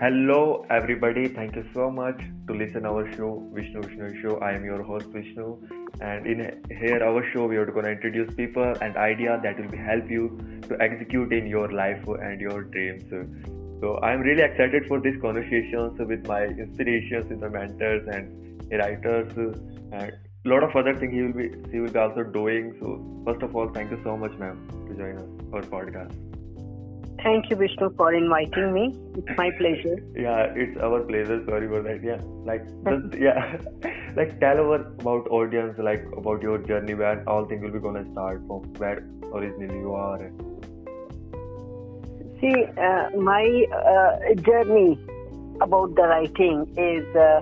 Hello, everybody. Thank you so much to listen our show, Vishnu Vishnu Show. I am your host Vishnu, and in here our show we are going to introduce people and idea that will help you to execute in your life and your dreams. So I am really excited for this conversations with my inspirations, with my mentors and writers, and a lot of other things he will be he will be also doing. So first of all, thank you so much, ma'am, to join us our podcast. Thank you, Vishnu, for inviting me. It's my pleasure. yeah, it's our pleasure. Sorry for that. Yeah, like just yeah, like tell our about audience, like about your journey, where all things will be gonna start from where originally you are. See, uh, my uh, journey about the writing is. Uh,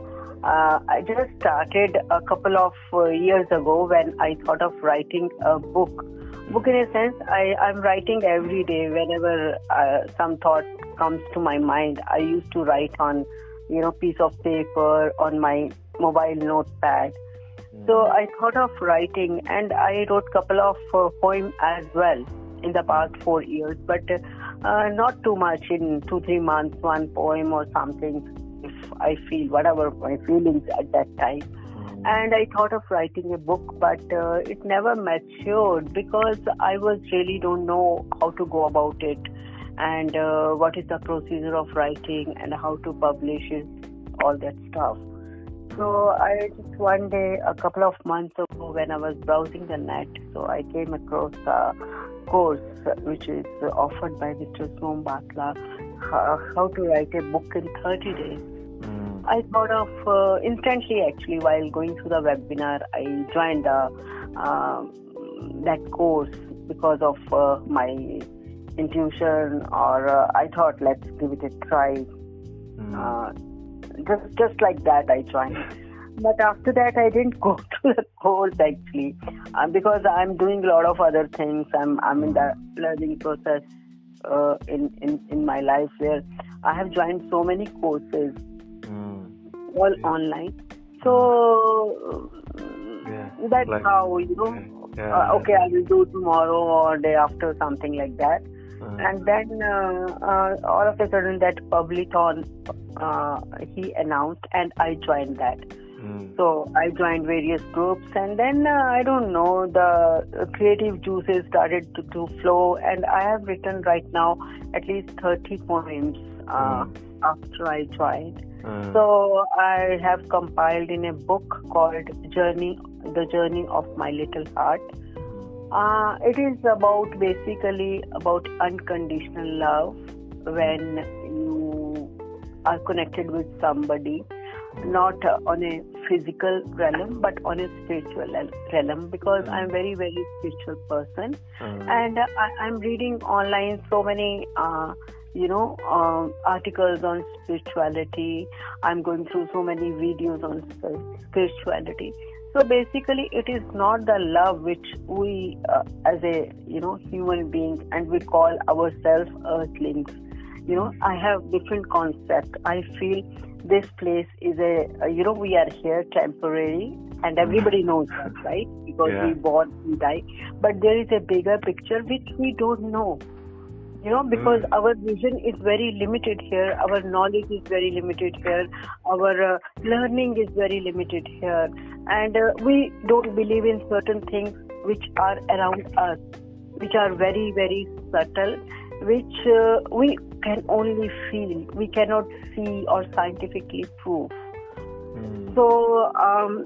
uh I just started a couple of uh, years ago when I thought of writing a book book in a sense I, i'm writing every day whenever uh, some thought comes to my mind. I used to write on you know piece of paper on my mobile notepad. Mm. so i thought of writing and i wrote couple of uh, poems as well in the past four years but uh, not too much. In two three months one poem or something if i feel whatever my feelings at that time and I thought of writing a book, but uh, it never matured because I was really don't know how to go about it and uh, what is the procedure of writing and how to publish it, all that stuff. So I just one day, a couple of months ago, when I was browsing the net, so I came across a course which is offered by Mr. Som Bathla, how to write a book in 30 days. I thought of uh, instantly actually while going through the webinar. I joined uh, that course because of uh, my intuition, or uh, I thought let's give it a try. Mm. just just like that, I joined. But after that, I didn't go to the course actually uh, because I'm doing a lot of other things. I'm I'm in the learning process uh, in in in my life where I have joined so many courses all online. So yeah, that's like, how you know. Yeah, uh, okay, I will do tomorrow or day after something like that. Uh-huh. And then uh, uh, all of a sudden that Publithon uh, he announced, and I joined that. Mm. So I joined various groups, and then uh, I don't know the creative juices started to, to, flow, and I have written right now at least thirty poems mm. After I joined. Mm. So I have compiled in a book called Journey, The Journey of My Little Heart. Uh, it is about basically about unconditional love when you are connected with somebody, not on a physical realm but on a spiritual realm because mm. I'm very very spiritual person mm. and I, am reading online so many. Uh, you know, um, articles on spirituality. I'm going through so many videos on spirituality. So basically, it is not the love which we, uh, as a you know human being, and we call ourselves earthlings. You know, I have different concept. I feel this place is a, you know, we are here temporary, and everybody knows that, right? Because yeah. we born, we die. But there is a bigger picture which we don't know you know because mm. our vision is very limited here our knowledge is very limited here our uh, learning is very limited here and uh, we don't believe in certain things which are around us which are very very subtle which uh, we can only feel we cannot see or scientifically prove mm. so um,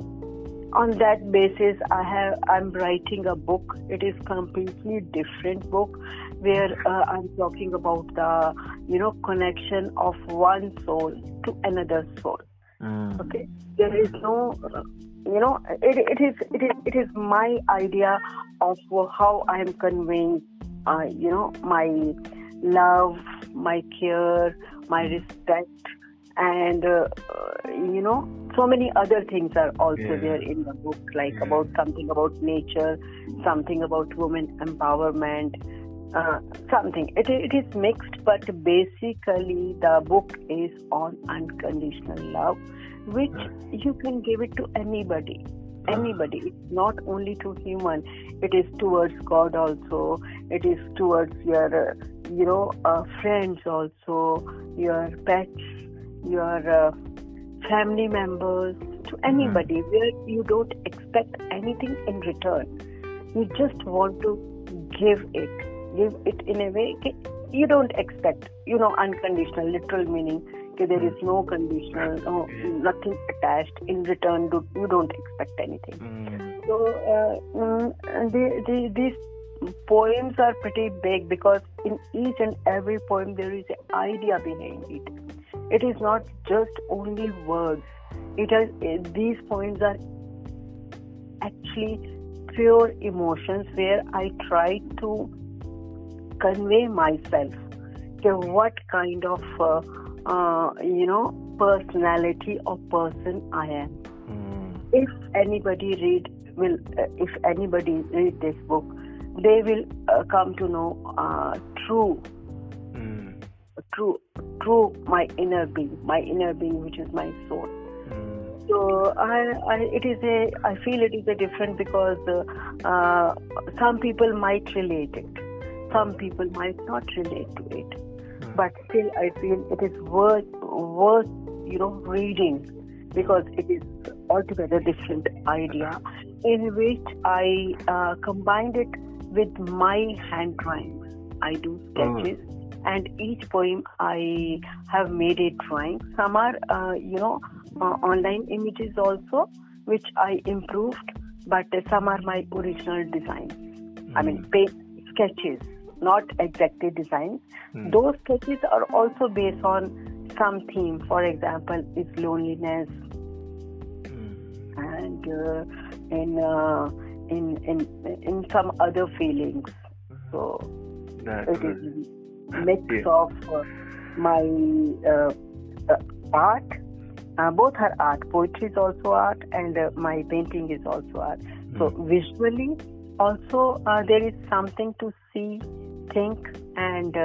on that basis i have i'm writing a book it is completely different book where uh, i'm talking about the you know connection of one soul to another soul mm. okay there is no you know it, it is it is it is my idea of how i am conveying uh, you know my love my care my respect and uh, you know so many other things are also yeah. there in the book like yeah. about something about nature something about women empowerment uh, something. It, it is mixed but basically the book is on unconditional love which you can give it to anybody. Anybody. It's not only to human. It is towards god also. It is towards your uh, you know, uh, friends also, your pets, your uh, family members, to anybody mm-hmm. where you don't expect anything in return. You just want to give it, give it in a way you don't expect, you know, unconditional, literal meaning. Okay, there is no conditional, no, nothing attached. In return, you don't expect anything. Mm. So uh, mm, they, they, these poems are pretty big because in each and every poem there is an idea behind it. It is not just only words. It has these poems are actually pure emotions where I try to convey myself. Okay, what kind of uh, uh, you know personality or person I am. Mm. If anybody read will, uh, if anybody read this book, they will uh, come to know uh, true, mm. true, true my inner being, my inner being, which is my soul. Mm. So I, I, it is a, I feel it is a different because uh, uh, some people might relate it, some people might not relate to it, mm. but still I feel it is worth, worth, you know, reading because it is altogether different idea in which I uh, combined it with my hand drawings. I do sketches, mm. and each poem I have made a drawing. Some are, uh, you know, uh, online images also, which I improved, but some are my original designs. Mm. I mean, hmm. paint sketches, not exactly designs. Mm. Those sketches are also based on some theme. For example, is loneliness, hmm. and uh, in uh, in in in some other feelings. So that it is mix yeah. of uh, my uh, uh, art. Uh, both are art. Poetry is also art, and uh, my painting is also art. Mm. So visually, also uh, there is something to see, think, and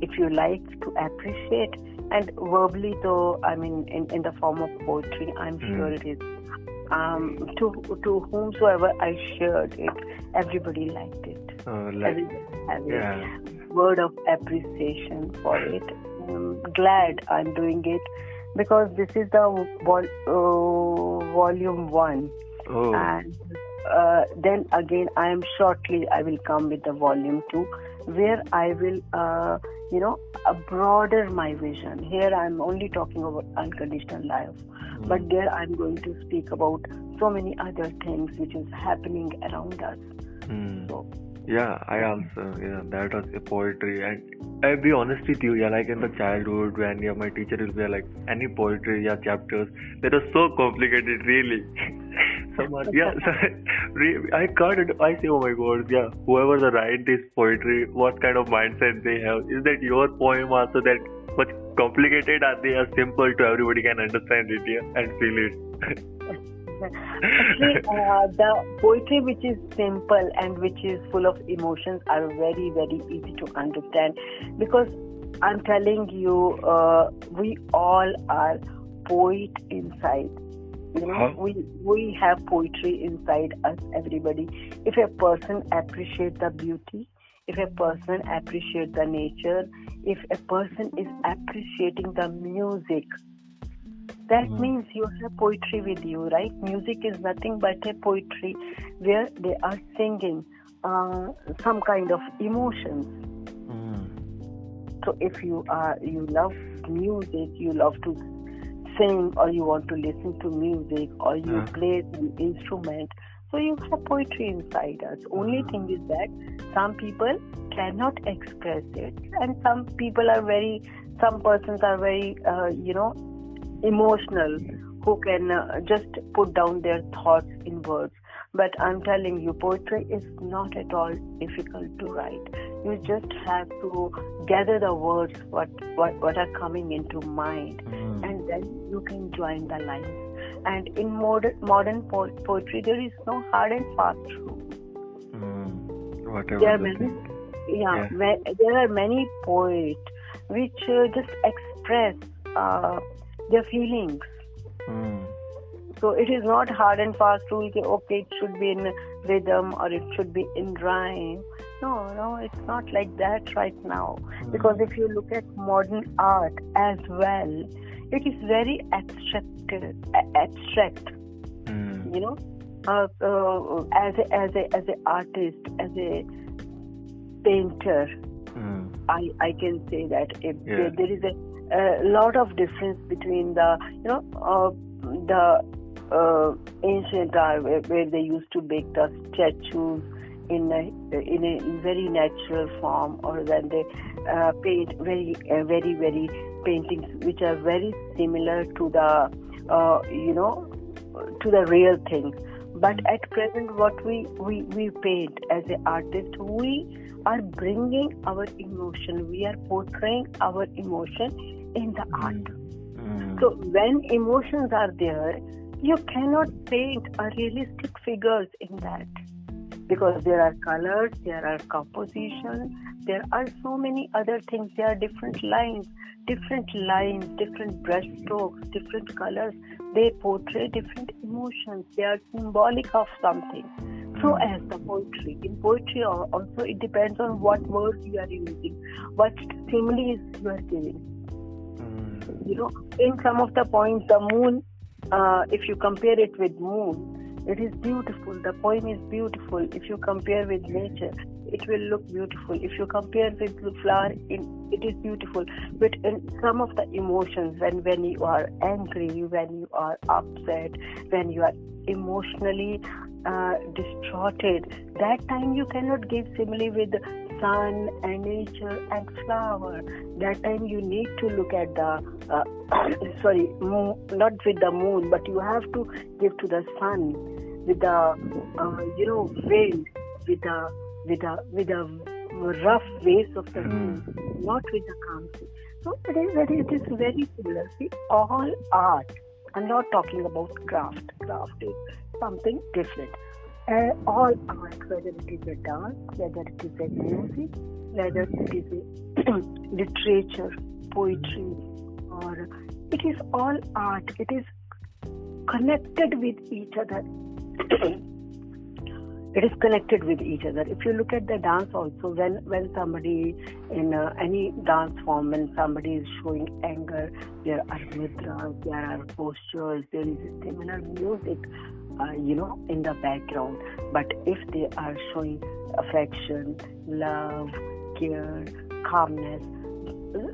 if you like to appreciate. And verbally, though, I mean, in, in the form of poetry, I'm mm. sure it is um, to to whomsoever I shared it, everybody liked it. Uh, like, everybody yeah. a word of appreciation for it. I'm glad I'm doing it because this is the vol- uh, volume one, oh. and uh, then again I am shortly I will come with the volume two, where I will uh, you know a broader my vision. Here I'm only talking about unconditional love but there I'm going to speak about so many other things which is happening around us. Mm. So, yeah, I also yeah that was a poetry and I'll be honest with you, yeah, like in the childhood when yeah my teacher will be like any poetry yeah chapters that was so complicated really. Someone, yeah, I can't. I say, oh my god, yeah. Whoever the write this poetry, what kind of mindset they have? Is that your poem also that much complicated are they are simple to everybody can understand it yeah, and feel it Actually, uh, the poetry which is simple and which is full of emotions are very very easy to understand because i'm telling you uh, we all are poet inside you know huh? we we have poetry inside us everybody if a person appreciates the beauty if a person appreciates the nature, if a person is appreciating the music, that mm-hmm. means you have poetry with you, right? Music is nothing but a poetry where they are singing uh, some kind of emotions. Mm-hmm. So if you are you love music, you love to sing, or you want to listen to music, or you play an instrument, so you have poetry inside us. Only thing is that some people cannot express it, and some people are very, some persons are very, uh, you know, emotional who can uh, just put down their thoughts in words. But I'm telling you, poetry is not at all difficult to write. You just have to gather the words what what, what are coming into mind, mm. and then you can join the lines and in modern modern po- poetry there is no hard and fast rule. Mm, whatever. There are many, yeah, yeah. there are many poets which uh, just express uh, their feelings. Mm. So it is not hard and fast rule. that Okay, it should be in rhythm or it should be in rhyme. no, no, it's not like that right now. Mm. Because if you look at modern art as well, it is very abstract. Abstract, mm. you know. Uh, uh, as a, as a as an artist, as a painter, mm. I I can say that if yeah. there, there is a, a, lot of difference between the you know uh, the uh, ancient art where, where, they used to make the statues in a, in a very natural form, or then they uh, paint very uh, very very paintings which are very similar to the uh, you know to the real thing but at present, what we, we, we paint as an artist, we are bringing our emotion, we are portraying our emotion in the mm. art. Mm. So when emotions are there, you cannot paint a realistic figures in that because there are colors, there are composition, there are so many other things. There are different lines, different lines, different brush strokes, different colors. They portray different emotions. They are symbolic of something. So as the poetry. In poetry also it depends on what words you are using, what similes you are giving. Mm. You know, in some of the poems, the moon, uh, if you compare it with moon, it is beautiful. The poem is beautiful. If you compare with nature, it will look beautiful. If you compare with the flower, it is beautiful. But in some of the emotions, when when you are angry, when you are upset, when you are emotionally uh, distorted, that time you cannot give simile with sun and nature and flower. That time you need to look at the uh, sorry, moon, not with the moon, but you have to give to the sun with the uh, you know wind, with the with the with the rough waves of the moon, mm. not with the calm sea. So it is very it is very similar. See, all art. I'm not talking about craft. Craft is something different. Uh, all art, whether it is a dance, whether it is a music, whether it is a literature, poetry, or it is all art. It is connected with each other. it is connected with each other. If you look at the dance also, when when somebody in uh, any dance form, when somebody is showing anger, there are mudras, there are postures, there is a similar music uh, you know, in the background. But if they are showing affection, love, care, calmness,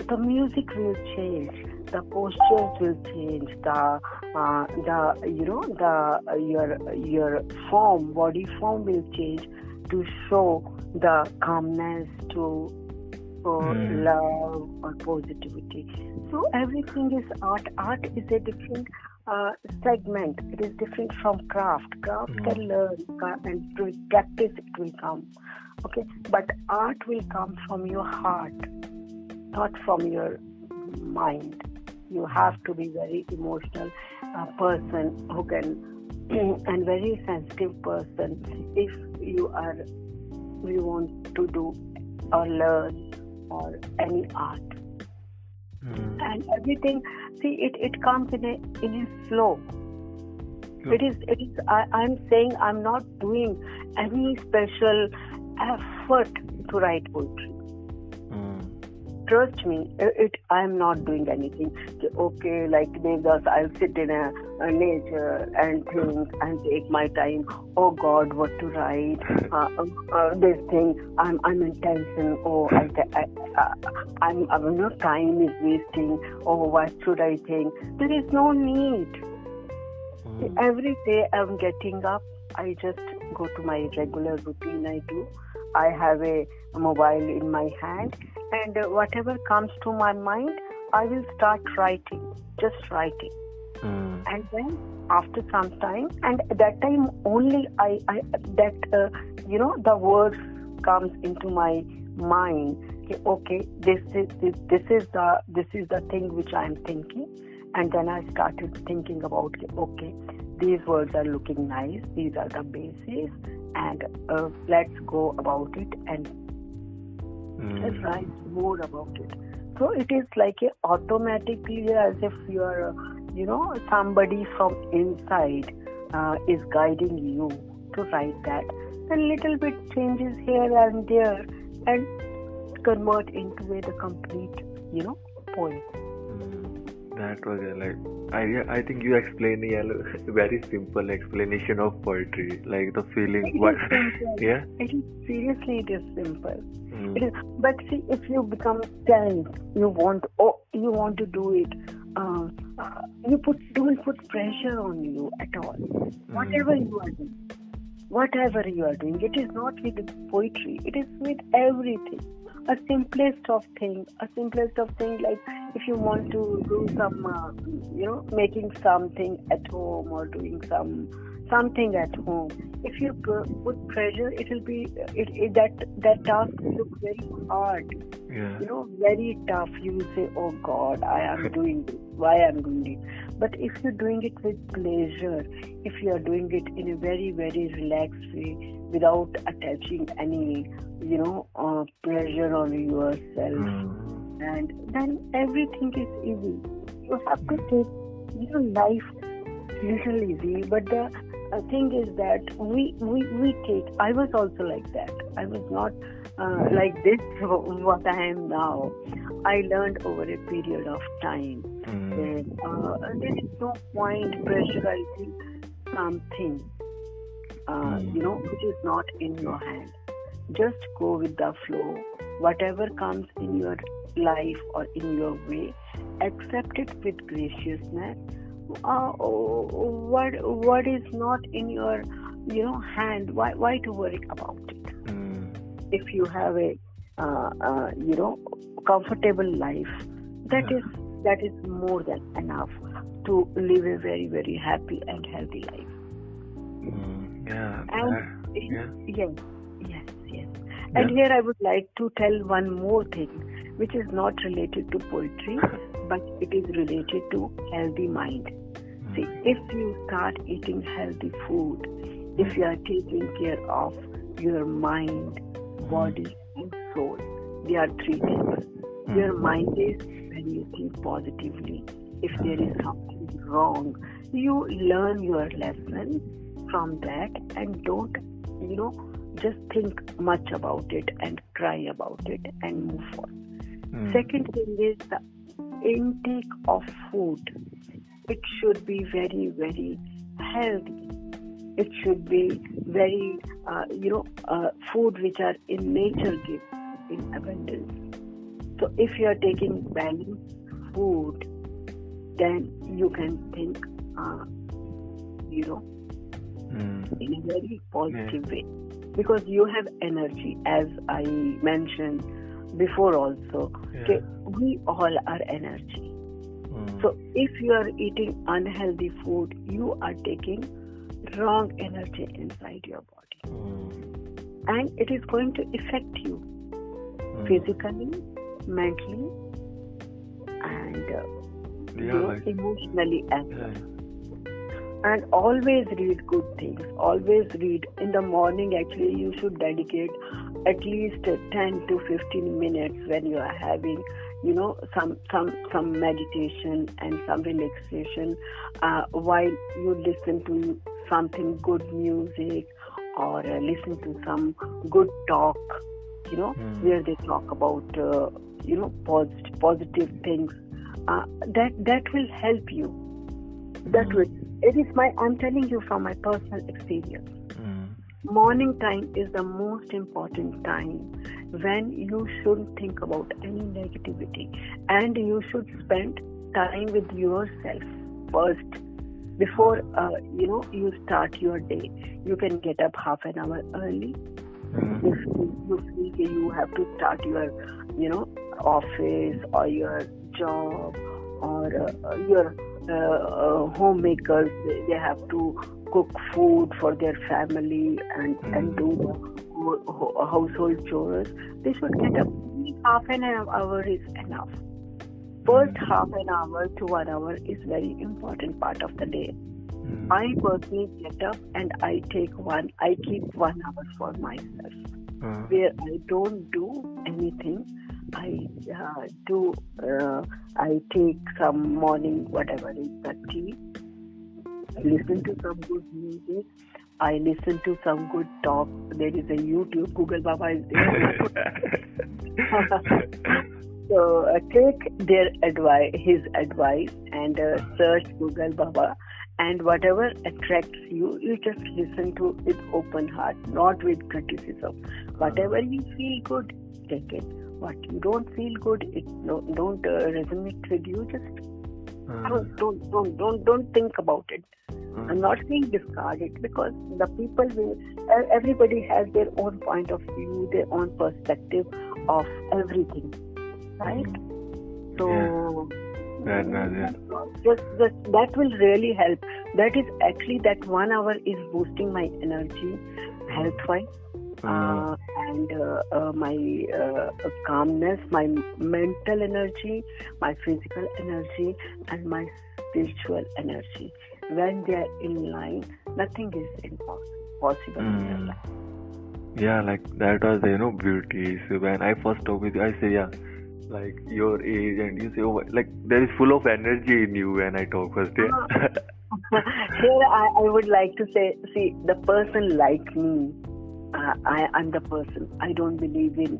the music will change. The postures will change. The uh, the you know the your your form, body form will change to show the calmness to or mm. love or positivity. So everything is art. Art is a different uh, segment. It is different from craft. Craft mm. can learn and through practice it will come. Okay, but art will come from your heart, not from your mind. You have to be very emotional uh, person who can and very sensitive person if you are you want to do or learn or any art. Mm. And everything, see, it, it comes in a in a flow. It is it is. I, I'm saying I'm not doing any special effort to write poetry trust me, it, I am not doing anything. Okay, like Devdas, I'll sit in a, a, nature and think and take my time. Oh God, what to write? Uh, uh, this thing, I'm I'm in tension. Oh, I, I, I, I'm, I'm no time is wasting. Oh, what should I think? There is no need. Mm. Every day I'm getting up. I just go to my regular routine. I do. I have a mobile in my hand and uh, whatever comes to my mind i will start writing just writing. Mm. and then after some time and that time only i, I that uh, you know the words comes into my mind. Okay this is this, this is the this is the thing which i am thinking. And then i started thinking about okay these words are looking nice these are the bases and uh, let's go about it and mm. let's write more about it. So it is like a automatically as if you are, you know, somebody from inside uh, is guiding you to write that. a little bit changes here and there and convert into a the complete, you know, poem. Mm, that was like I I think you explained a very simple explanation of poetry, like the feeling. What, yeah. It is seriously it is simple. Mm. It is, but see, if you become tense, you want oh, you want to do it. Uh, uh, you put don't put pressure on you at all. Whatever you are doing, whatever you are doing, it is not with poetry. It is with everything. A simplest of thing, a simplest of thing like if you want to do some, uh, you know, making something at home or doing some something at home. If you put pressure, it will be it, it that that task will look very hard Yeah. you know, very tough. You will say, Oh God, I am doing this. Why I'm doing it? But if you're doing it with pleasure, if you are doing it in a very, very relaxed way, without attaching any, you know, uh, pressure on yourself, Mm. and then everything is easy. You have to take, you know, life little easy. But the uh, thing is that we, we, we take, I was also like that. I was not uh, like this, what I am now. I learned over a period of time Mm. that uh, there is no point pressurizing something, uh, Mm. you know, which is not in your hand. Just go with the flow. Whatever comes in your life or in your way, accept it with graciousness. Uh, what what is not in your you know hand? Why why to worry about it? Mm. if you have a uh, uh, you know comfortable life that Yeah. is that is more than enough to live a very very happy and healthy life Mm. Yeah. and yeah. yes yes yes and here i would like to tell one more thing which is not related to poetry but it is related to healthy mind. Hmm. See if you start eating healthy food if hmm. you are taking care of your mind hmm. body and soul they are three things. Your mind is when you think positively. If there is something wrong you learn your lesson from that and don't you know just think much about it and cry about it and move on. Mm. second thing is the intake of food it should be very very healthy. It should be very uh, you know uh, food which are in nature gives in abundance. So if you are taking balanced food then you can think uh, you know Mm. in a very positive way. Because you have energy as i mentioned before also Yeah. okay, we all are energy Mm. so if you are eating unhealthy food you are taking wrong energy inside your body Mm. and it is going to affect you Mm. physically mentally and uh, you Yeah, know, like emotionally as well yeah. and always read good things always read in the morning actually you should dedicate at least 10 to 15 minutes when you are having you know some some some meditation and some relaxation uh, while you listen to something good music or uh, listen to some good talk you know Hmm. where they talk about uh, you know positive positive things uh, that that will help you that Mm. will it is my i'm telling you from my personal experience Mm. Morning time is the most important time when you shouldn't think about any negativity and you should spend time with yourself first before uh, you know you start your day. You can get up half an hour early. If you feel you have to start your you know office or your job or uh, your uh, uh, homemakers they have to cook food for their family and and do the ho- ho- household chores. They should get up half an hour is enough. First half an hour to one hour is very important part of the day. Mm. I personally get up and I take one, I keep one hour for myself. Uh, where I don't do anything. I uh, do, uh, I take some morning, whatever is the tea, listen to some good music, I listen to some good talk. There is a YouTube. Google Baba is there. so uh, take their advice, his advice, and uh, search Google Baba. And whatever attracts you, you just listen to with open heart, not with criticism. Whatever you feel good, take it. What you don't feel good, it no, don't uh, resonate with you. Just don't, don't, don't, don't, don't think about it. I'm not saying discard it because the people will, everybody has their own point of view, their own perspective of everything, right? So, That, that, yeah. just, just that will really help. That is actually that one hour is boosting my energy, health wise, uh, and uh, uh, my uh, calmness, my mental energy, my physical energy, and my spiritual energy. When they are in line, nothing is impossible in your Mm. life. Yeah, like that was you know beauty. So when I first talk with you, I say yeah, like your age, and you say oh, like there is full of energy in you when I talk first. Yeah. Here, I, I would like to say, see, the person like me, uh, I, I'm the person. I don't believe in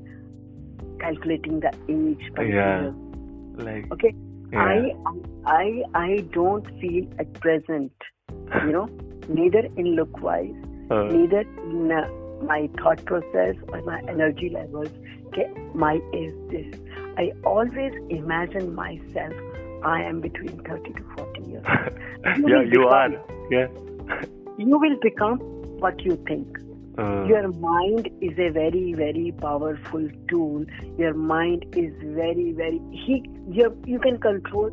calculating the age by Yeah. like Okay, yeah. I, I, I don't feel at present, you know, neither in look wise, uh, neither in uh, my thought process or my energy levels. Okay, my is this. I always imagine myself. I am between 30 to 40 years. yeah, will you are. Yeah. You will become what you think. Uh, Your mind is a very, very powerful tool. Your mind is very, very. He, you, you can control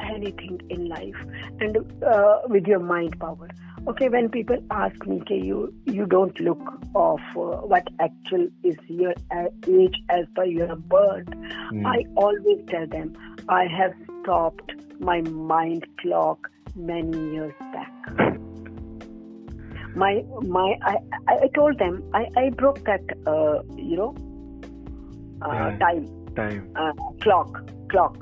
anything in life, and uh, with your mind power. Okay, when people ask me, okay, you you don't look of uh, what actual is your uh, age as per your birth. mm, I always tell them I have stopped my mind clock many years back. My my I, I told them I, I broke that uh, you know uh, time time. uh, clock clock.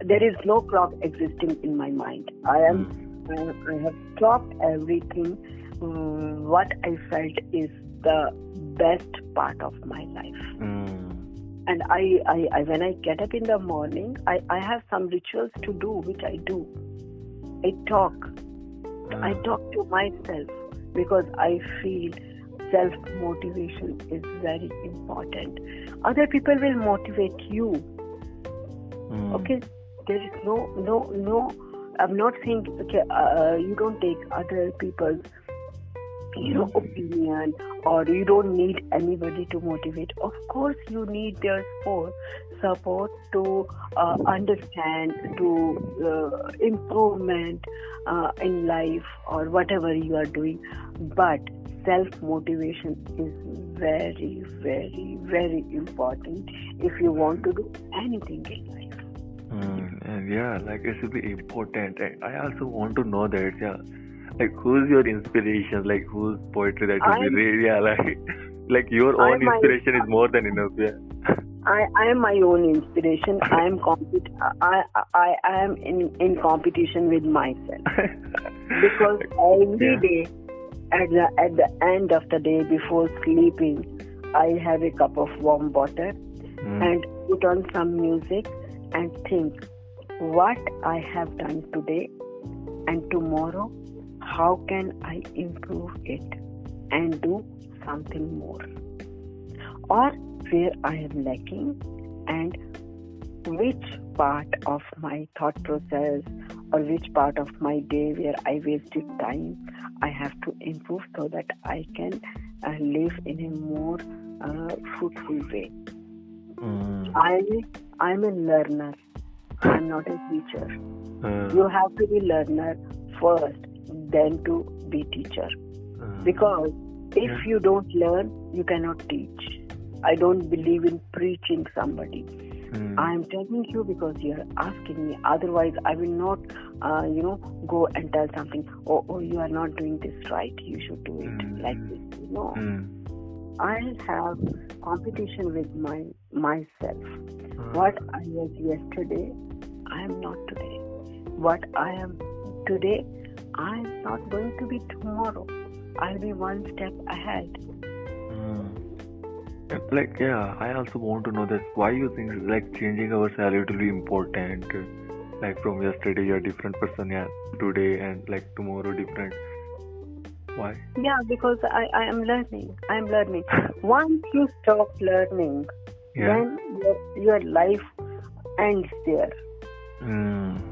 There is no clock existing in my mind. I am Mm, I, I have stopped everything. Mm, what I felt is the best part of my life mm, and I, I, I when I get up in the morning, I, I have some rituals to do, which I do. I talk. I uh, talk to myself because I feel self motivation is very important. Other people will motivate you. mm, Okay, there is no no no. I'm not saying okay. Uh, you don't take other people's you know opinion or you don't need anybody to motivate of course you need their support support to uh, understand to uh, improvement uh, in life or whatever you are doing but self motivation is very very very important if you want to do anything in life mm, and yeah, like it should be important. And I also want to know that yeah, like who's your inspiration? Like whose poetry that you be really yeah, like like your own my- inspiration is more than enough. Yeah. I, I am my own inspiration. I am compet- I, I I am in, in competition with myself because every Yeah. day at the at the end of the day before sleeping, I have a cup of warm water Mm, and put on some music and think what I have done today and tomorrow. How can I improve it and do something more? or where I am lacking and which part of my thought process or which part of my day where I wasted time I have to improve so that I can uh, live in a more uh, fruitful way. mm, I I'm a learner. I'm not a teacher. uh, You have to be learner first, then to be teacher. uh, Because if Yeah. you don't learn, you cannot teach. I don't believe in preaching somebody. mm, I am telling you because you are asking me. Otherwise, I will not, uh, you know, go and tell something. Oh, oh, you are not doing this right. You should do it Mm. like this. No, mm, I have competition with my myself. uh, What I was yesterday, I am not today. What I am today, I am not going to be tomorrow. I'll be one step ahead. Mm. Like, yeah, I also want to know that why you think like changing our it will be important. Like from yesterday, you're a different person, yeah, today, and like tomorrow, different. Why? Yeah, because I, I am learning. I am learning. Once you stop learning, Yeah. then your, your life ends there. Mm.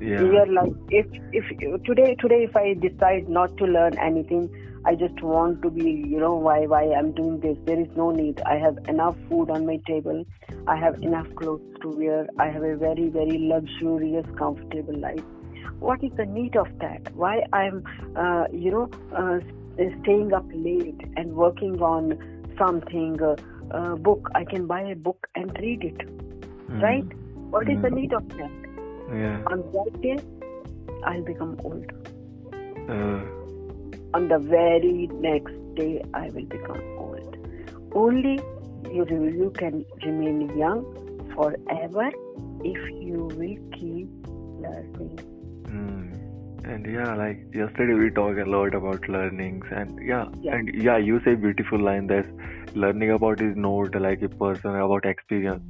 Yeah. Your life. If if today today if I decide not to learn anything, I just want to be. You know why why I'm doing this. There is no need. I have enough food on my table. I have enough clothes to wear. I have a very very luxurious, comfortable life. What is the need of that? Why I'm uh, you know uh, staying up late and working on something. Uh, uh, book. I can buy a book and read it. Mm. Right? What is the Mm. need of that? Yeah. On that day, I'll become old. Uh, On the very next day, I will become old. Only you, you can remain young forever if you will keep learning. Mm. And yeah, like yesterday we talked a lot about learnings, and yeah, Yeah. and yeah, you say beautiful line that learning about is not like a person about experience.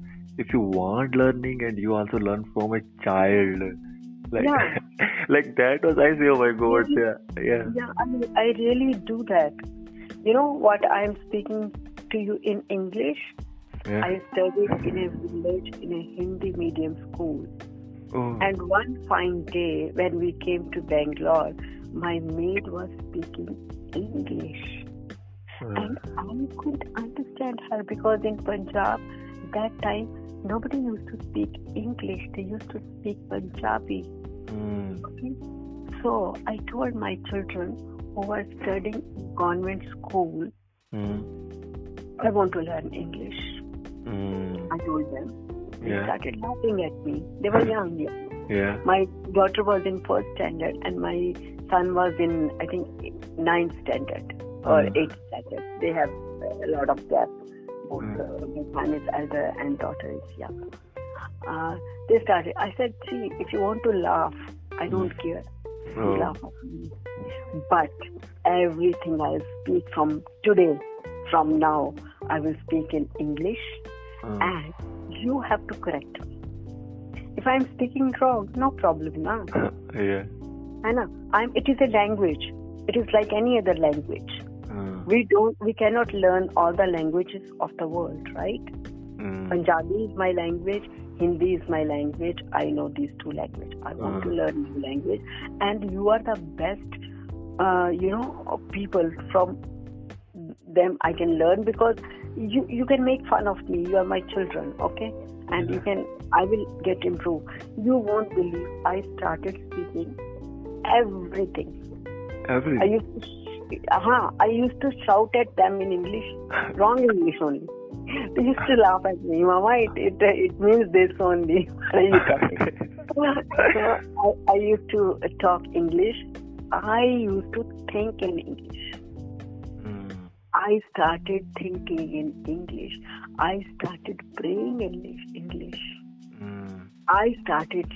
If you want learning and you also learn from a child, like Yeah. like that was I say, oh my god, yeah, yeah, Yeah, I, mean, I really do that. You know what? I am speaking to you in English. yeah. I studied in a village in a Hindi medium school. oh, And one fine day, when we came to Bangalore, my maid was speaking English. And I couldn't understand her because in Punjab, that time, nobody used to speak English. They used to speak Punjabi. mm, Okay? So I told my children who were studying convent school, mm, I want to learn English. mm, I told them. They yeah, started laughing at me. They were young. Yeah. My daughter was in first standard and my son was in, I think, ninth standard or Mm. eighth standard. They have a lot of gap. Both uh, my son is elder and daughter is young. Uh, they started. I said, see, if you want to laugh, I don't care. Oh, laugh. But everything I speak from today, from now, I will speak in English uh, and you have to correct me. If I'm speaking wrong, no problem, na. yeah, I know. I'm. It is a language. It is like any other language. We don't. We cannot learn all the languages of the world, right? mm, Punjabi is my language. Hindi is my language. I know these two languages. I want to Mm. learn new language, and you are the best. Uh, you know, people from them I can learn because you you can make fun of me. You are my children, okay? And you can. I will get improved. You won't believe. I started speaking everything. I everything. used to, uh-huh, I used to shout at them in English, wrong English only. They used to laugh at me, Mama. It it, it means this only. Are you talking? so I, I used to talk English. I used to think in English. Mm, I started thinking in English. I started praying in English. English. mm, I started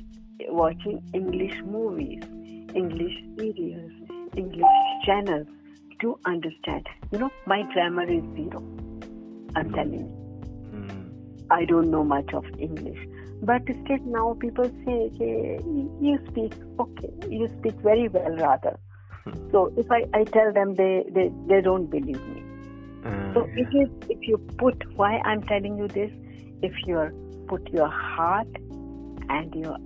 watching English movies, English serials, English channels to understand. You know, my grammar is zero. I'm telling you. mm, I don't know much of English. But still now people say, okay, you speak, okay, you speak very well rather. So if I, I tell them, they, they, they don't believe me. uh, So yeah. it is if you put why I'm telling you this, if you put your heart and your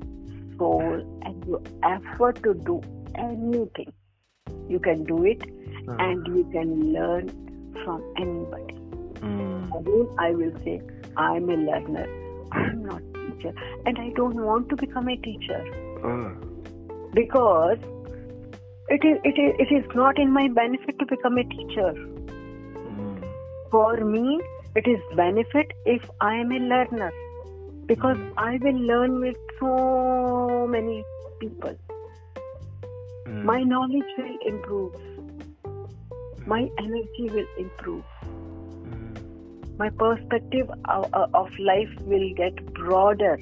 soul and your effort to do anything, you can do it Uh, and you can learn from anybody. mm, Again, I will say I'm a learner. I'm not a teacher, and I don't want to become a teacher. Uh, because it is it is it is not in my benefit to become a teacher. mm, for me it is benefit if i am a learner. Because i will learn with so many people. Mm, my knowledge will improve my energy will improve mm, my perspective of, of life will get broader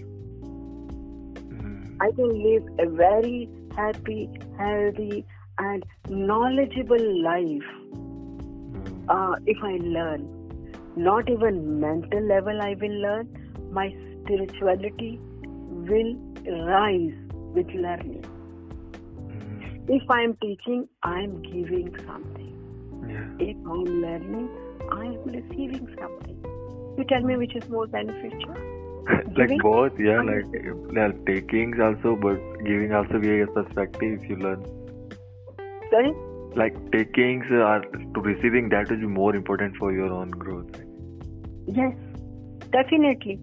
mm, i can live a very happy healthy and knowledgeable life Mm. uh, if I learn. Not even mental level I will learn. My spirituality will rise with learning. If I am teaching, I am giving something. Yeah. If I am learning, I am receiving something. You tell me which is more beneficial. like both, yeah, like yeah, takings also, but giving also a perspective if you learn. Sorry? Like takings are to receiving that will be more important for your own growth. Yes, definitely.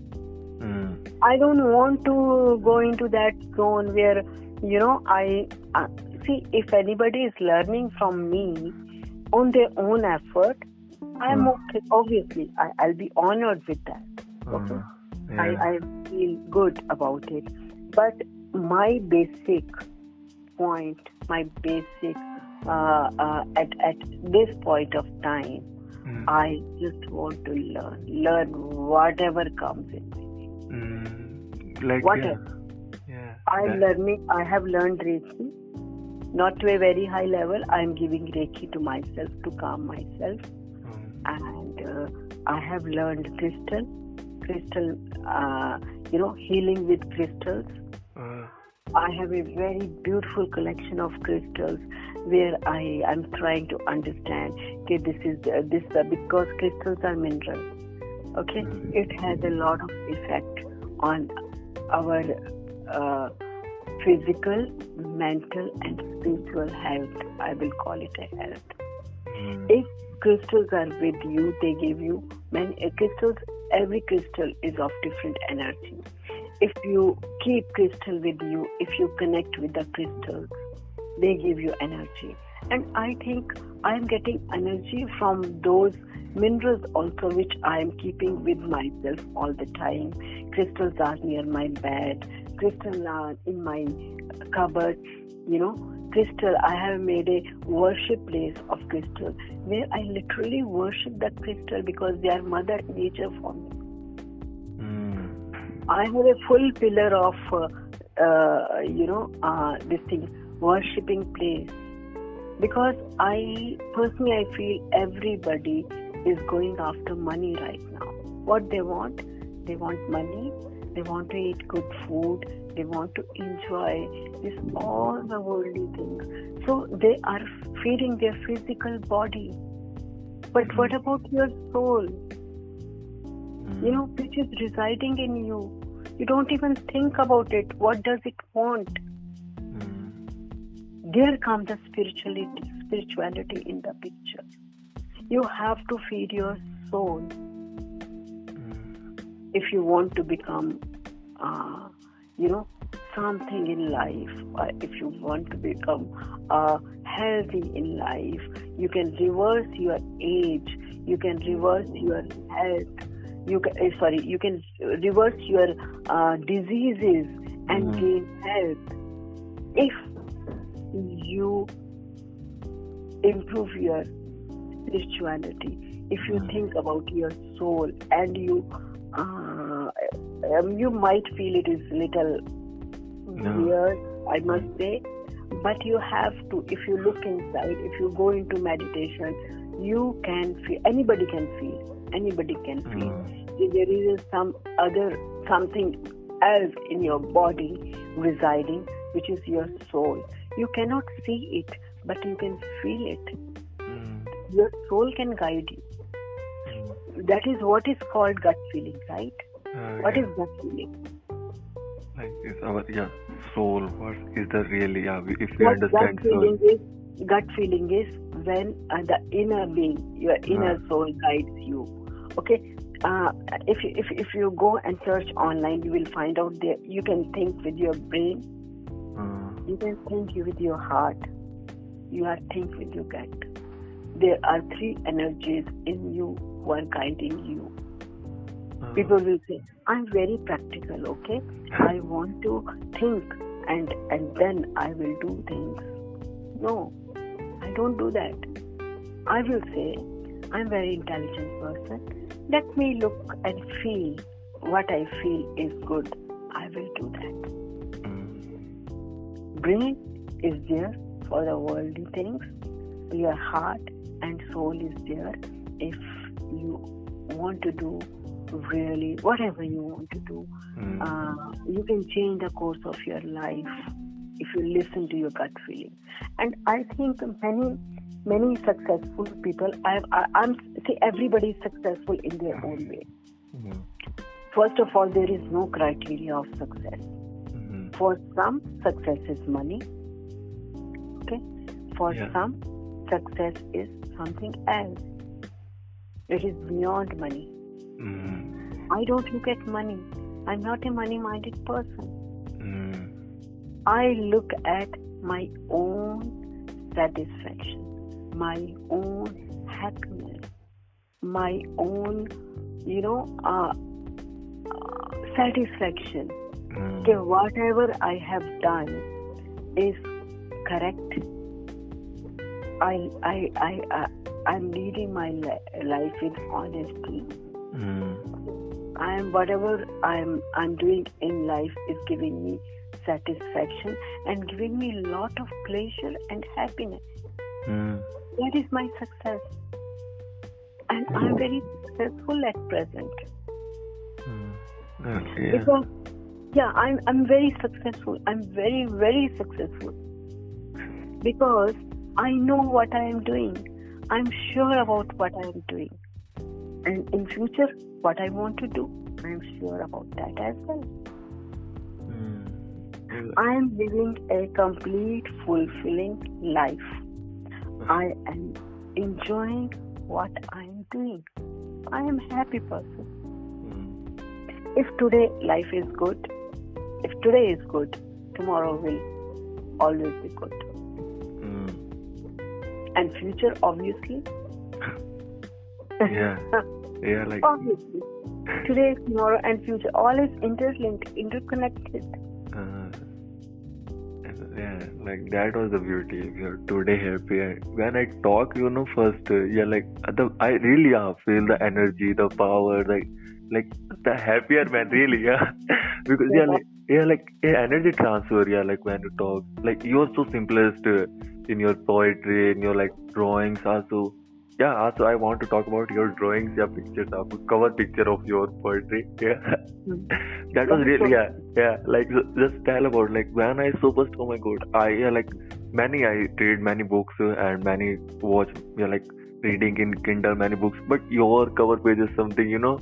Mm. I don't want to go into that zone where, you know, I uh, see if anybody is learning from me on their own effort, I'm Hmm. okay. Obviously, I, I'll be honored with that. Okay. Uh, yeah. I, I feel good about it. But my basic point, my basic uh, uh, at at this point of time, Mm. I just want to learn, learn whatever comes in. Mm. Like Whatever. yeah. yeah. I'm that- learning. I have learned Reiki, not to a very high level. I'm giving Reiki to myself to calm myself, Mm. and uh, I have learned crystal, crystal, uh, you know, healing with crystals. Uh, I have a very beautiful collection of crystals where I am trying to understand. Okay, this is uh, this uh, because crystals are minerals. Okay, Mhm. it has a lot of effect on our uh, physical, mental, and spiritual health. I will call it a health. mm. If crystals are with you, they give you many crystals. Every crystal is of different energy. If you keep crystal with you, if you connect with the crystals, they give you energy. And I think I am getting energy from those minerals also, which I am keeping with myself all the time. Crystals are near my bed, crystals are in my cupboard, you know. Crystal, I have made a worship place of crystal where I literally worship that crystal because they are mother nature for me. Mm. I have a full pillar of, uh, uh, you know, uh, this thing, worshipping place. Because I personally, I feel everybody is going after money right now. What they want, they want money. They want to eat good food. They want to enjoy this all the worldly things. So they are feeding their physical body. But what about your soul? Mm. you know, which is residing in you. You don't even think about it. What does it want? Mm. There comes the spirituality, spirituality in the picture. You have to feed your soul. If you want to become, uh, you know, something in life. If you want to become uh, healthy in life, you can reverse your age. You can reverse your health. You can, eh, sorry, you can reverse your uh, diseases and Mm. gain health if you improve your spirituality. If you Mm. think about your soul and you, uh, um, you might feel it is little No. weird, I must say, but you have to. If you look inside, if you go into meditation, you can feel. Anybody can feel. Anybody can feel. Mm. There is some other something else in your body residing, which is your soul. You cannot see it, but you can feel it. Mm. Your soul can guide you. That is what is called gut feeling, right? Uh, What yeah. is gut feeling? like is our yeah soul? What is the really yeah? we- If we What gut understand soul. feeling is? Gut feeling is when uh, the inner being, your inner Ah. soul guides you. Okay. Uh, if you, if if you go and search online, you will find out there. You can think with your brain. Uh, You can think with your heart. You are think with your gut. There are three energies in you are guiding you. uh, People will say, "I'm very practical. Okay, I want to think, and and then I will do things." No, I don't do that. I will say, "I'm a very intelligent person. Let me look and feel what I feel is good. I will do that." mm. brain is there for the worldly things. Your heart and soul is there if you want to do really whatever you want to do. Mm. Uh, you can change the course of your life if you listen to your gut feeling. And I think many many successful people. I, I, I'm see everybody is successful in their own way. Mm. First of all, there is no criteria of success. Mm. For some, success is money. Okay. For Yeah. some, success is something else. It is beyond money. Mm. I don't look at money. I'm not a money minded person. Mm. I look at my own satisfaction, my own happiness, my own, you know, uh, uh, satisfaction. Mm. Okay, whatever I have done is correct. I, I, I, I, I'm leading my li- life with honesty. Mm. I am whatever I'm I'm doing in life is giving me satisfaction and giving me a lot of pleasure and happiness. Mm. That is my success. And I'm very successful at present. Mm. Okay. Because yeah, I'm I'm very successful. I'm very, very successful. Because I know what I am doing. I'm sure about what I am doing. And in future what I want to do, I'm sure about that as well. Mm. I am living a complete, fulfilling life. I am enjoying what I am doing. I am a happy person. Mm. If today life is good, if today is good, tomorrow will always be good. Mm. And future, obviously, Yeah. Yeah, like obviously, today, tomorrow, and future, all is interlinked, interconnected. Uh, yeah, like that was the beauty. If you're today happy, when I talk, you know, first, uh, yeah, like the I really uh, feel the energy, the power, like like the happier man, really, yeah, because yeah, like yeah, like yeah, energy transfer, yeah, like when you talk, like you're so simplest uh, in your poetry, in your like drawings, also. Yeah, also I want to talk about your drawings, yeah, pictures, uh, cover picture of your poetry, yeah. that was really yeah yeah like just tell about like when i saw first oh my god i yeah, like many i read many books uh, and many watch yeah like reading in kindle many books but your cover page is something you know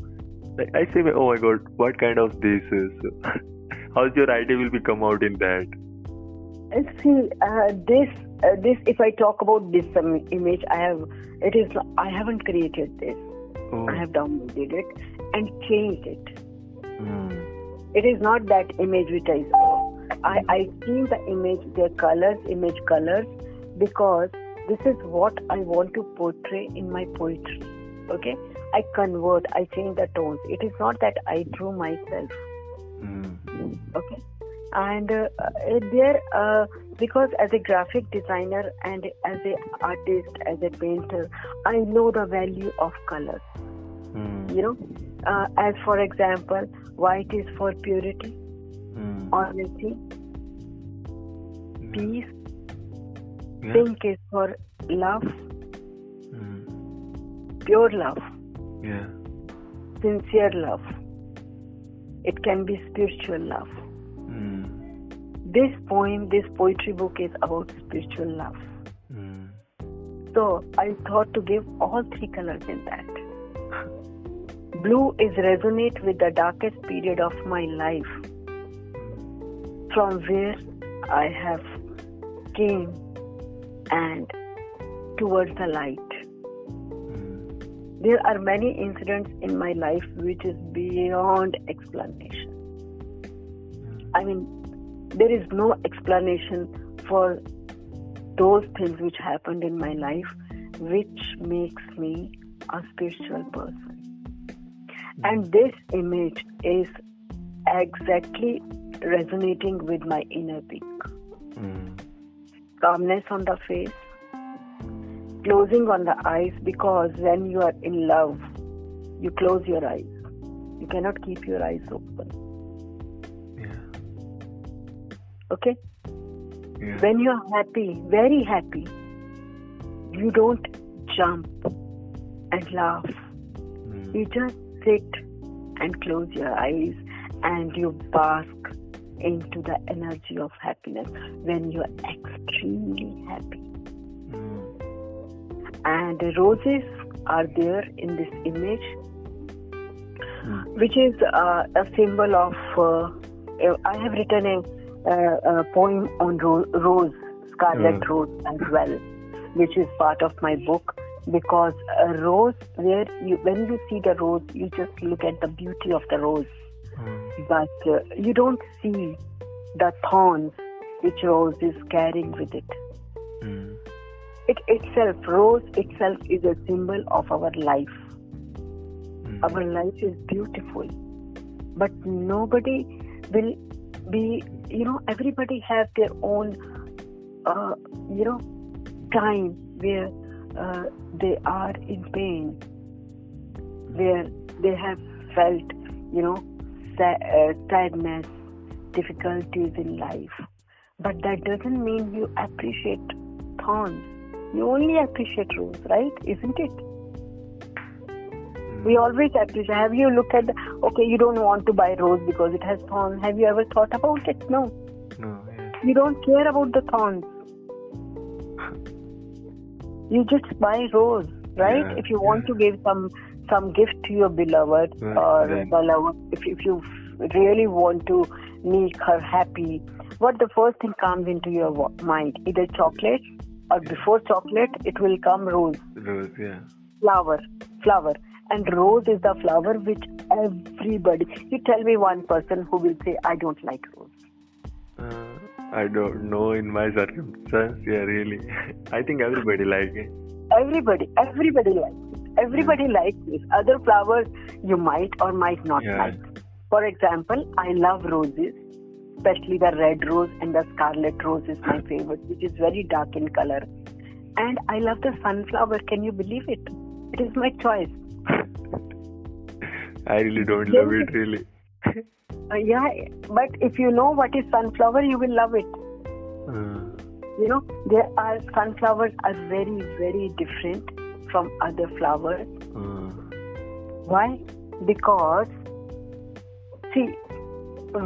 like i say oh my god what kind of this is? How's your idea will be come out in that see, uh, this, uh, this. If I talk about this um, image, I have. It is. I haven't created this. oh I have downloaded it and changed it. mm. It is not that image which I saw. I I seen the image, their colors, image colors, because this is what I want to portray in my poetry. Okay, I convert. I change the tones. It is not that I drew myself. Mm. okay and uh, uh, there uh, because as a graphic designer and as a artist as a painter i know the value of colors Mm. you know uh, as for example white is for purity Mm. honesty Yeah. peace Yeah. pink is for love Mm. pure love yeah sincere love it can be spiritual love. This poem this poetry book is about spiritual love Mm. So I thought to give all three colors in that. Blue is resonate with the darkest period of my life, from where I have came and towards the light. Mm. There are many incidents in my life which is beyond explanation. I mean, there is no explanation for those things which happened in my life which makes me a spiritual person. And this image is exactly resonating with my inner being. Mm. Calmness on the face, closing on the eyes because when you are in love, you close your eyes. You cannot keep your eyes open. Okay? Yeah. When you're happy, very happy, you don't jump and laugh. Mm. You just sit and close your eyes and you bask into the energy of happiness when you're extremely happy. Mm. And the roses are there in this image, Mm. which is uh, a symbol of. Uh, I have written a, uh, a poem on ro- rose, scarlet Mm. rose as well, which is part of my book. Because a rose, where you when you see the rose, you just look at the beauty of the rose, Mm. but uh, you don't see the thorns which rose is carrying with it. Mm. It itself, rose itself, is a symbol of our life. Mm. Our life is beautiful, but nobody will be. You know, everybody have their own. Uh, you know, time where uh, they are in pain, where they have felt, you know, sa- uh, sadness, difficulties in life. But that doesn't mean you appreciate thorns. You only appreciate rose, right? Isn't it? We always appreciate. Have you looked at? The, okay, you don't want to buy rose because it has thorns. Have you ever thought about it? No. No, yeah. You don't care about the thorns. You just buy rose, right? Yeah, if you want yeah. to give some some gift to your beloved Right, or then. beloved, if if you really want to make her happy, what the first thing comes into your mind? Either chocolate or before chocolate, it will come rose Rose, yeah. flower flower and rose is the flower which everybody you tell me one person who will say i don't like rose. Uh, I don't know in my circumstance, yeah, really. I think everybody like it. everybody everybody likes it. Everybody likes it. Other flowers you might or might not Yeah. like. For example i love roses especially the red rose and the scarlet rose is my favorite which is very dark in color. And i love the sunflower. Can you believe it? It is my choice I really don't love it, really. Uh, yeah but if you know what is sunflower you will love it Uh, you know there are sunflowers are very very different from other flowers uh, why because see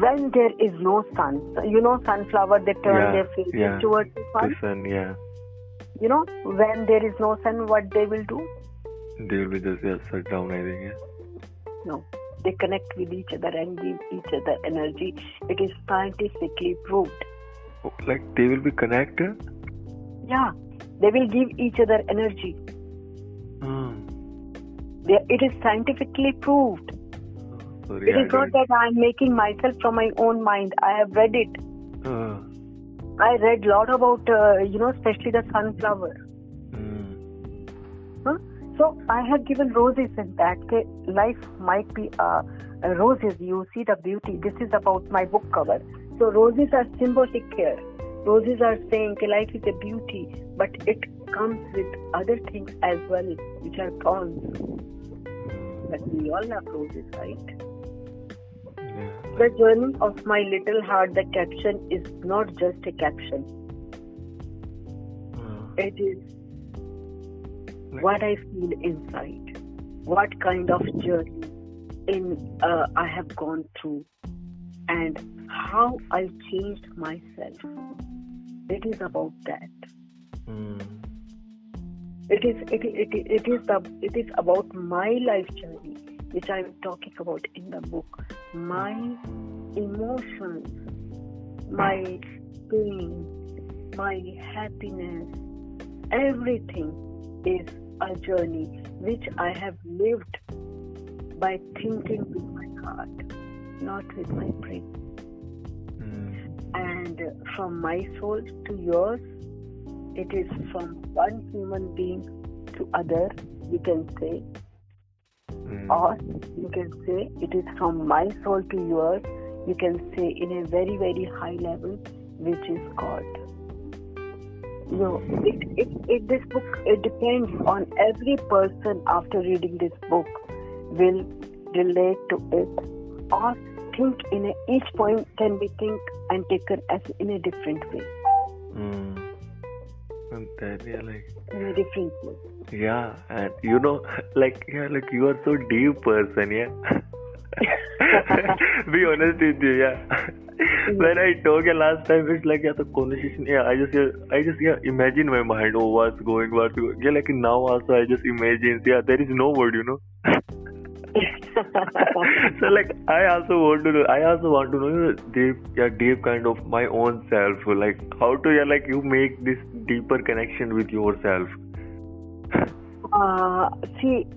when there is no sun you know sunflower they turn Yeah, their faces yeah. towards the the sun sun, yeah. you know when there is no sun what they will do They will be just yeah, shut down, I think, yeah. No they connect with each other and give each other energy it is scientifically proved Oh, like they will be connected? yeah they will give each other energy Uh, they, it is scientifically proved sorry, It is not that I am making myself from my own mind. I have read it. Uh, I read a lot about, uh, you know, especially the sunflower. So I have given roses in that okay, life might be uh, uh, roses. You see the beauty. This is about my book cover. So roses are symbolic here. Roses are saying okay, life is a beauty, but it comes with other things as well, which are thorns. But we all love roses, right? yeah. The journey of my little heart, the caption is not just a caption. Uh, It is what I feel inside. What kind of journey in uh, I have gone through, and how I changed myself. It is about that. mm, It is it, it, it is the it is about my life journey, which I am talking about in the book. My emotions, my pain, my happiness, everything is a journey which I have lived by thinking with my heart, not with my brain. mm, And from my soul to yours, it is from one human being to other, you can say, mm, or you can say it is from my soul to yours, you can say in a very, very high level, which is God. Know, it, it, it, this book it depends on every person after reading this book will relate to it or think in a, each point can be think and taken as in a different way. Mm. And then yeah, like in a different way. yeah, and you know, like yeah, like you are so deep person, yeah. Be honest with you, yeah. When I talk yeah, last time, it's like yeah, the conversation. Yeah, I just yeah, I just yeah, imagine my mind. Oh, what's going, what's going. Yeah, like now also I just imagine. Yeah, there is no word, you know. so like I also want to know. I also want to know you know, deep, yeah, deep kind of my own self. Like how to yeah, like you make this deeper connection with yourself. uh, see,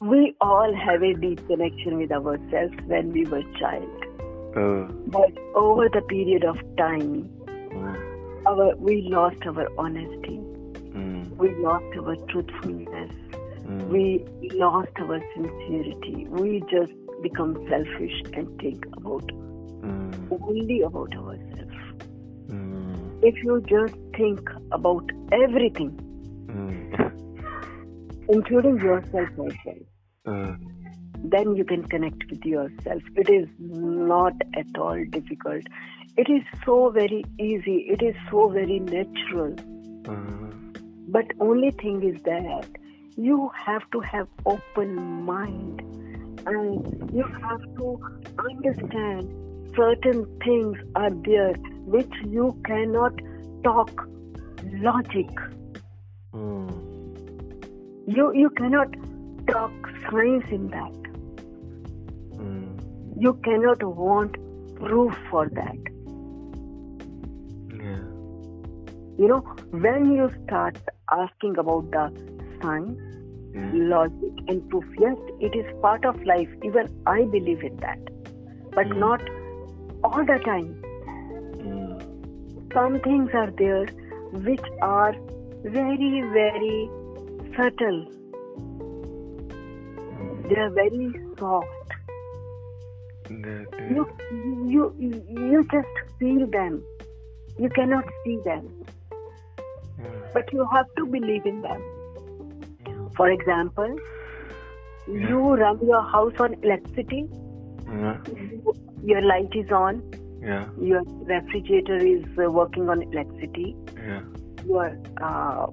we all have a deep connection with ourselves when we were child. Uh, But over the period of time, mm, our we lost our honesty, mm, we lost our truthfulness, mm, we lost our sincerity. We just become selfish and think about mm, only about ourselves. mm, If you just think about everything, mm. including yourself as well, Uh, then you can connect with yourself. It is not at all difficult. It is so very easy. It is so very natural. uh, But only thing is that you have to have open mind and you have to understand certain things are there which you cannot talk logic. mm, You you cannot talk science in that. You cannot want proof for that. yeah. You know, when you start asking about the science, Mm, logic, and proof, yes, it is part of life. Even I believe in that. But Mm. not all the time. mm, Some things are there which are very, very subtle. They are very soft. You, you, you just feel them. You cannot see them, but you have to believe in them. For example, you run your house on electricity, your light is on, Yeah. your refrigerator is uh, working on electricity, Yeah. your uh,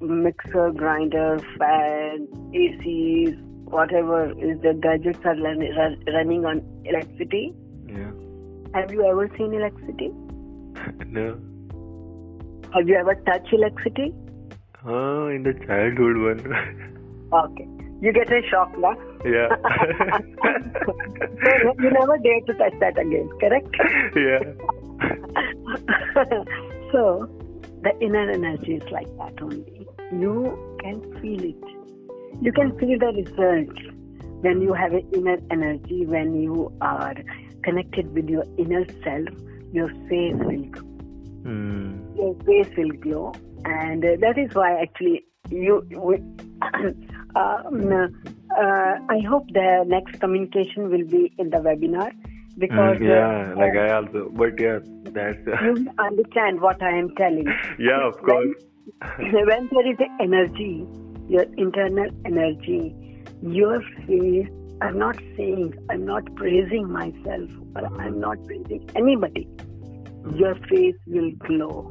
mixer, grinder, fan, ACs, whatever is the gadgets are run, run, running on electricity. Yeah. Have you ever seen electricity? no. Have you ever touched electricity? Oh, in the childhood one. Okay. You get a shock now. yeah. so you never dare to touch that again, correct? yeah. so the inner energy is like that only. You can feel it. You can feel the results when you have an inner energy, when you are connected with your inner self, your face will glow. Mm. Your face will glow, and uh, that is why actually you. We, um, uh, I hope the next communication will be in the webinar because Mm, yeah, uh, like I also, but yeah, that's you understand what I am telling. yeah, of course. when there is energy, your internal energy, your face, I'm not saying, I'm not praising myself or I'm not praising anybody. Your face will glow.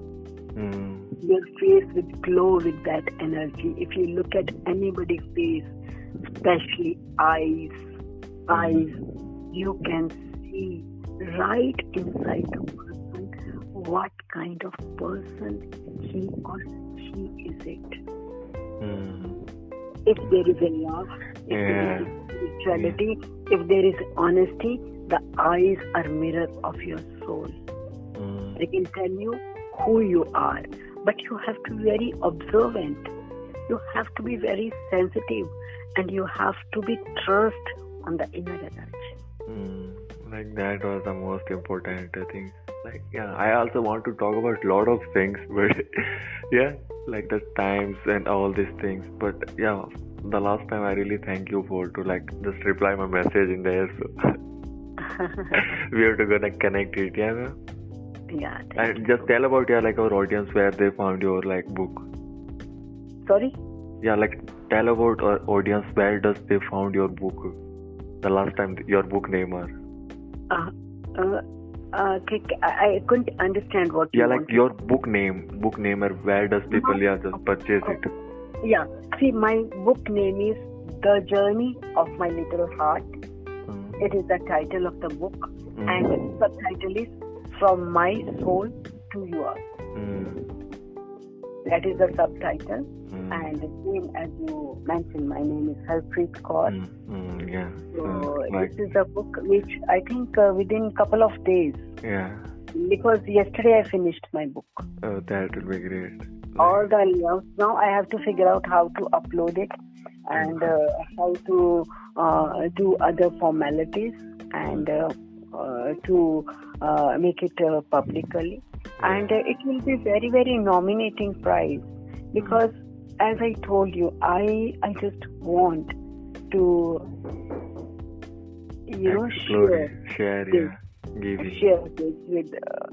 Mm. Your face will glow with that energy. If you look at anybody's face, especially eyes, eyes, you can see right inside the person what kind of person he or she is it. Mm. If there is a love, if there is spirituality, if there is honesty, the eyes are mirror of your soul. Mm. They can tell you who you are, but you have to be very observant. You have to be very sensitive, and you have to be trust on the inner energy. Mm. Like that was the most important thing. Like yeah, I also want to talk about lot of things, but yeah, like the times and all these things. But yeah, the last time I really thank you for to like just reply my message in there. So we have to gonna connect it. Yeah. yeah. And just tell about yeah, like our audience where they found your like book. Sorry. Yeah, like tell about our audience where does they found your book. The last time your book name are. Uh, uh, uh, I, I couldn't understand what yeah you like wanted. your book name book name or where does people yeah just purchase it Yeah. See, my book name is The Journey of My Little Heart. Mm, It is the title of the book, mm, and the subtitle is From My Soul to Yours. mm, That is the subtitle. Mm, And name, as you mentioned, my name is Harpreet Kaur. mm, mm, yeah So so, like this is a book which I think uh, within couple of days, yeah because yesterday I finished my book. oh, that will be great All the layouts. Now I have to figure out how to upload it and uh, how to uh, do other formalities and uh, uh, to uh, make it uh, publicly. And uh, it will be very very nominating prize because as I told you, I I just want to you know Explore share share this. yeah giving share this with uh,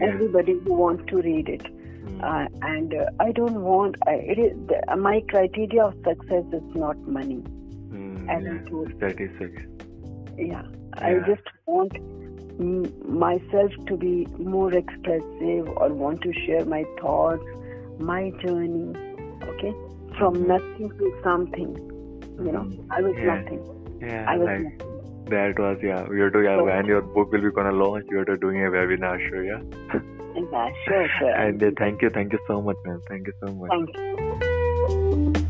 Yeah. everybody who wants to read it. Mm, Uh, and uh, I don't want. I, it is the, my criteria of success is not money. mm, as I yeah. told- satisfaction Yeah, I just want myself to be more expressive or want to share my thoughts, my journey. Okay, from Mhm. nothing to something. You know. I was Yeah. nothing. yeah I was like nothing. that was yeah we are doing yeah, So- when your book will be gonna launch are doing a webinar show yeah Yeah, sure, sure. and uh, thank you thank you so much man thank you so much Thank you.